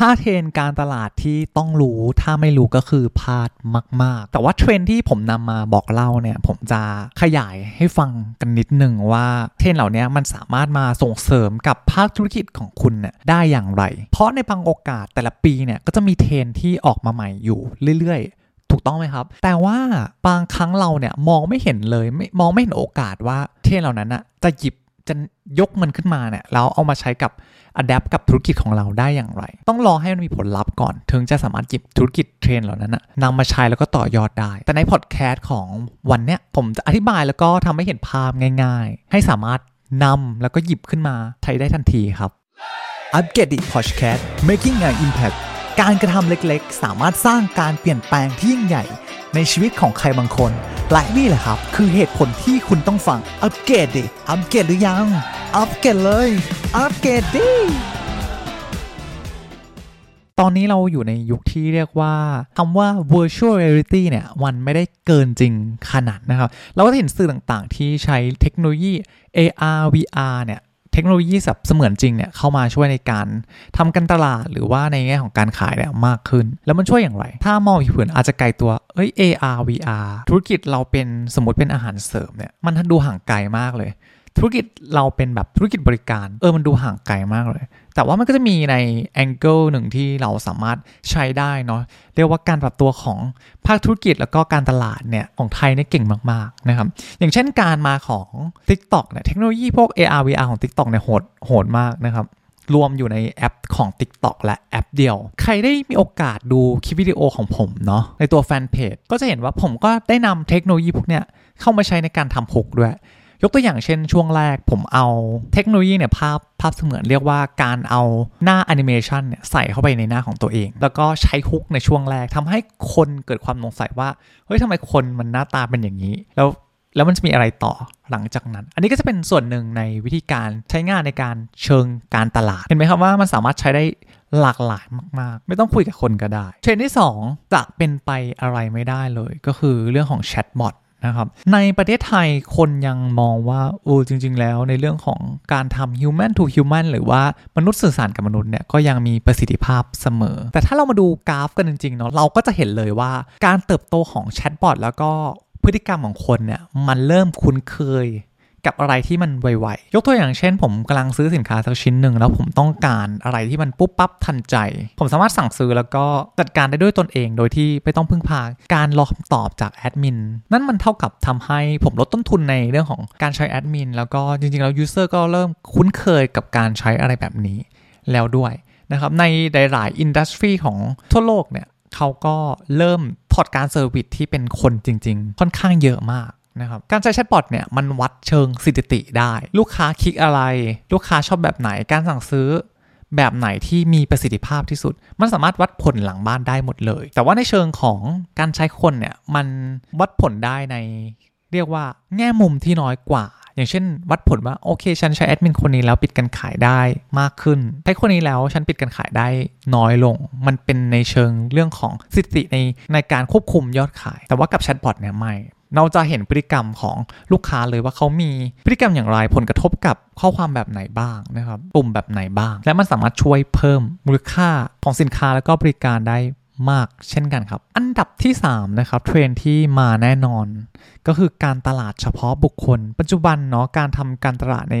5 เทรนด์การตลาดที่ต้องรู้ถ้าไม่รู้ก็คือพลาดมาก ๆ แต่ว่าเทรนด์ที่ผมนำมาบอกเล่าเนี่ย ผมจะขยายให้ฟังกันนิดหนึ่งว่าเทรนด์เหล่านี้มันสามารถมาส่งเสริมกับภาคธุรกิจของคุณเนี่ยได้อย่างไร เพราะในบางโอกาสแต่ละปีเนี่ยก็จะมีเทรนด์ที่ออกมาใหม่อยู่เรื่อยๆ ถูกต้องไหมครับ แต่ว่าบางครั้งเราเนี่ยมองไม่เห็นเลยไม่มองไม่เห็นโอกาสว่าเทรนด์เหล่านั้นอะจะหยิบ จะยกมันขึ้นมาเนี่ยแล้วเอามาใช้กับ adapt กับธุรกิจของเราได้อย่างไร ต้องรอให้มันมีผลลัพธ์ก่อน ถึงจะสามารถหยิบธุรกิจเทรนด์เหล่านั้นนะนำมาใช้แล้วก็ต่อยอดได้ แต่ในพอดแคสต์ของวันเนี้ยผมจะอธิบายแล้วก็ทำให้เห็นภาพง่าย ๆ ให้สามารถนำแล้วก็หยิบขึ้นมาใช้ได้ทันทีครับ Upgradi Podcast Making an Impact การกระทำเล็กๆ สามารถสร้างการเปลี่ยนแปลงที่ยิ่งใหญ่ ในชีวิตของใครบางคน และนี่แหละครับ คือเหตุผลที่คุณต้องฟังอัปเกรดดิอัปเกรดหรือยัง อัปเกรดเลยอัปเกรดดิตอนนี้เราอยู่ในยุคที่เรียกว่าคำว่า virtual reality เนี่ยมันไม่ได้เกินจริงขนาดนะครับ เราก็เห็นสื่อต่างๆ ที่ใช้เทคโนโลยี AR VR เนี่ย เทคโนโลยีแบบเสมือนจริงเนี่ยเข้ามาช่วยในการทำการตลาดหรือว่าในแง่ของการขายเนี่ยมากขึ้น แล้วมันช่วยอย่างไร ถ้ามองผิวเผินอาจจะไกลตัวเอ้ย AR VR ธุรกิจเราเป็นสมมติเป็นอาหารเสริมเนี่ยมันดูห่างไกลมากเลย ธุรกิจเราเป็นแบบธุรกิจบริการ เออมันดูห่างไกลมากเลย แต่ว่ามันก็จะมีใน angle หนึ่งที่เราสามารถใช้ได้เนาะเรียกว่าการปรับตัวของภาคธุรกิจแล้วก็การตลาดเนี่ยของไทยเนี่ยเก่งมากๆนะครับอย่างเช่นการมาของ TikTok เนี่ยเทคโนโลยีพวก AR VR ของ TikTok เนี่ยโหดโหดมากนะครับรวมอยู่ในแอปของ TikTok และแอปเดียว ใครได้มีโอกาสดูคลิปวิดีโอของผมเนาะในตัวแฟนเพจก็จะเห็นว่าผมก็ได้นำเทคโนโลยีพวกเนี้ยเข้ามาใช้ในการทำ hook ด้วย ยกตัวอย่างเช่นช่วงแรกผมเอาเทคโนโลยีเนี่ยภาพภาพเสมือนเรียกว่าการเอาหน้าแอนิเมชันเนี่ยใส่เข้าไปในหน้าของตัวเอง แล้วก็ใช้ hook ในช่วงแรกทำให้คนเกิดความสงสัยว่าเฮ้ยทำไมคนมันหน้าตาเป็นอย่างนี้ แล้วแล้วมันจะมีอะไรต่อหลังจากนั้น อันนี้ก็จะเป็นส่วนหนึ่งในวิธีการใช้งานในการเชิงการตลาด เห็นไหมครับว่ามันสามารถใช้ได้หลากหลายมาก ๆ ไม่ต้องคุยกับคนก็ได้ เทรนด์ที่ 2 จะเป็นไปอะไรไม่ได้เลย ก็คือเรื่องของแชทบอท นะครับ ในประเทศไทยคนยังมองว่าโอ้จริง ๆ แล้วในเรื่องของการทำ human to human หรือว่ามนุษย์สื่อสารกับมนุษย์เนี่ยก็ยังมีประสิทธิภาพเสมอ แต่ถ้าเรามาดูกราฟกันจริงๆเนาะเราก็จะเห็นเลยว่าการเติบโตของแชทบอทแล้วก็พฤติกรรมของคนเนี่ยมันเริ่มคุ้นเคย กับอะไรที่มันไวๆ ยกตัวอย่างเช่น ผมกำลังซื้อสินค้าสักชิ้นหนึ่งแล้วผมต้องการอะไรที่มันปุ๊บปั๊บทันใจ ผมสามารถสั่งซื้อแล้วก็จัดการได้ด้วยตนเอง โดยที่ไม่ต้องพึ่งพาการรอคำตอบจากแอดมินนั่นมันเท่ากับทำให้ผมลดต้นทุนในเรื่องของการใช้แอดมินแล้วก็จริงๆ แล้ว user ก็เริ่มคุ้นเคยกับการใช้อะไรแบบนี้แล้วด้วยนะครับในหลายๆ industry ของทั่วโลกเนี่ยเขาก็เริ่มพอร์ตการ service ที่เป็นคนจริง ๆ ค่อนข้างเยอะมาก นะครับ การใช้แชทบอทเนี่ยมันวัดเชิงสถิติได้ ลูกค้าคลิกอะไร ลูกค้าชอบแบบไหนการสั่งซื้อแบบไหนที่มีประสิทธิภาพที่สุด มันสามารถวัดผลหลังบ้านได้หมดเลย แต่ว่าในเชิงของการใช้คนเนี่ยมันวัดผลได้ในเรียกว่าแง่มุมที่น้อยกว่า อย่างเช่น วัดผลว่าโอเคฉันใช้แอดมินคนนี้แล้วปิดการขายได้มากขึ้นใช้คนนี้แล้วฉันปิดการขายได้น้อยลง มันเป็นในเชิงเรื่องของสถิติในในการควบคุมยอดขาย แต่ว่ากับแชทบอทเนี่ยไม่ เราจะเห็นพฤติกรรมของลูกค้าเลยว่าเขามีพฤติกรรมอย่างไรผลกระทบกับข้อความแบบไหนบ้างนะครับปุ่มแบบไหนบ้าง และมันสามารถช่วยเพิ่มมูลค่าของสินค้าแล้วก็บริการได้มากเช่นกันครับ อันดับที่ 3 นะครับ เทรนที่มาแน่นอน ก็คือการตลาดเฉพาะบุคคล ปัจจุบันเนาะการทำการตลาดใน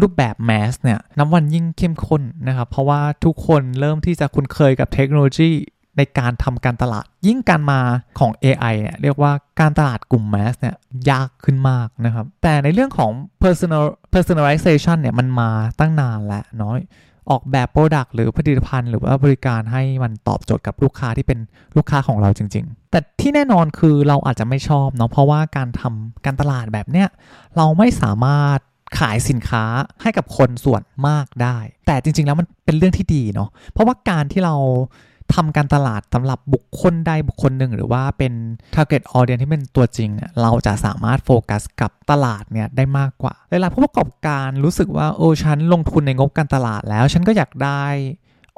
รูปแบบแมสเนี่ยน้ำวันยิ่งเข้มข้นนะครับ เพราะว่าทุกคนเริ่มที่จะคุ้นเคยกับเทคโนโลยี ในการทำการตลาด ยิ่งการมาของ AI เนี่ยเรียกว่าการตลาดกลุ่มแมสเนี่ยยากขึ้นมากนะครับ แต่ในเรื่องของ personal personalization เนี่ยมันมาตั้งนานแล้วเนาะออกแบบ Product หรือผลิตภัณฑ์ หรือว่าบริการให้มันตอบโจทย์กับลูกค้าที่เป็นลูกค้าของเราจริง ๆ แต่ที่แน่นอนคือเราอาจจะไม่ชอบเนาะเพราะว่าการทำการตลาดแบบเนี้ยเราไม่สามารถขายสินค้าให้กับคนส่วนมากได้ แต่จริง ๆ แล้วมันเป็นเรื่องที่ดีเนาะเพราะว่าการที่เรา ทำการตลาดสำหรับบุคคลใดบุคคลหนึ่ง หรือว่าเป็น target audience ที่เป็นตัวจริงเนี่ยเราจะสามารถโฟกัสกับตลาดเนี่ยได้มากกว่าหลายๆผู้ประกอบการรู้สึกว่าโอ้ฉันลงทุนในงบการตลาดแล้วฉันก็อยากได้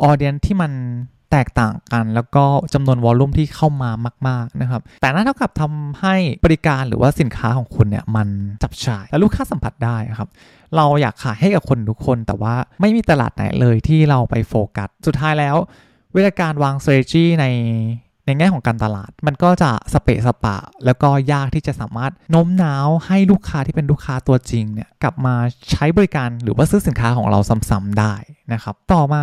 audience ที่มันแตกต่างกันแล้วก็จำนวนวอลลุ่มที่เข้ามามาก ๆ นะครับ แต่นั่นเท่ากับทำให้บริการหรือว่าสินค้าของคุณเนี่ยมันจับฉาย และลูกค้าสัมผัสได้ครับ เราอยากขายให้กับคนทุกคน แต่ว่าไม่มีตลาดไหนเลยที่เราไปโฟกัส สุดท้ายแล้ว วิธีการวาง strategy ใน ในแง่ของการตลาด มันก็จะสเปะสปะ แล้วก็ยากที่จะสามารถโน้มน้าวให้ลูกค้าที่เป็นลูกค้าตัวจริงเนี่ยกลับมาใช้บริการหรือว่าซื้อสินค้าของเราซ้ำๆได้นะครับ ต่อมา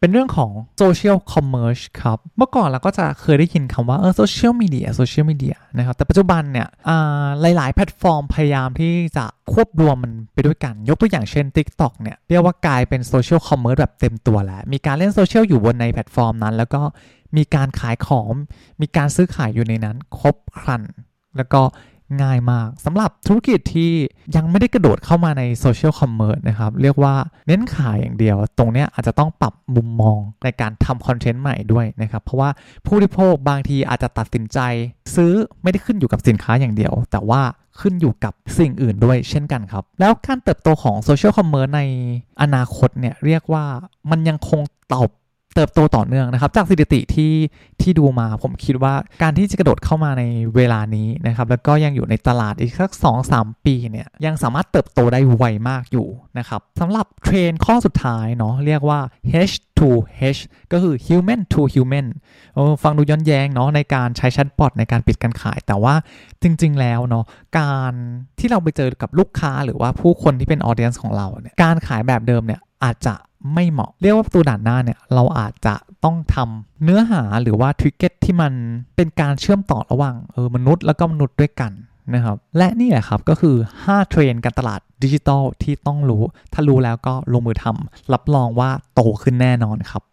เป็นเรื่องของ social commerce ครับ เมื่อก่อนเราก็จะเคยได้ยินคำว่าเออ social media social media นะครับ แต่ปัจจุบันเนี่ยหลาย ๆ แพลตฟอร์มพยายามที่จะควบรวมมันไปด้วยกัน ยกตัวอย่างเช่น TikTok เนี่ยเรียกว่ากลายเป็น social commerce แบบเต็มตัวแล้ว มีการเล่นโซเชียลอยู่บนในแพลตฟอร์มนั้น แล้วก็ มีการขายของ มีการซื้อขายอยู่ในนั้น ครบครัน แล้วก็ง่ายมากสำหรับธุรกิจที่ยังไม่ได้กระโดดเข้ามาใน social commerce นะครับ เรียกว่าเน้นขายอย่างเดียว ตรงนี้อาจจะต้องปรับมุมมองในการทำคอนเทนต์ใหม่ด้วยนะครับ เพราะว่าผู้บริโภคบางทีอาจจะตัดสินใจ ซื้อไม่ได้ขึ้นอยู่กับสินค้าอย่างเดียว แต่ว่าขึ้นอยู่กับสิ่งอื่นด้วยเช่นกันครับ แล้วการเติบโตของโซเชียลคอมเมอร์ในอนาคตเนี่ยเรียกว่ามันยังคงตอบ เติบโตต่อเนื่องนะครับ จากสถิติที่ที่ดูมาผมคิดว่าการที่จะกระโดดเข้ามาในเวลานี้นะครับ แล้วก็ยังอยู่ในตลาดอีกสัก 2-3 ปีเนี่ยยังสามารถเติบโตได้ไวมากอยู่นะครับสำหรับเทรนข้อสุดท้ายเนาะเรียกว่า H to H ก็คือ human to human ฟังดูย้อนแย้งเนาะในการใช้แชทบอทในการปิดการขาย แต่ว่าจริง ๆ แล้วเนาะการที่เราไปเจอกับลูกค้าหรือว่าผู้คนที่เป็น audience ของเราเนี่ยการขายแบบเดิมเนี่ยอาจจะ ไม่เหมาะ เรียกว่าประตูด่านหน้าเนี่ยเราอาจจะต้องทำเนื้อหาหรือว่า trigger ที่มันเป็นการเชื่อมต่อระหว่างเออมนุษย์แล้วก็มนุษย์ด้วยกันนะครับและนี่แหละครับก็คือ 5 เทรนด์การตลาดดิจิทัลที่ต้องรู้ ถ้ารู้แล้วก็ลงมือทำรับรองว่าโตขึ้นแน่นอนครับ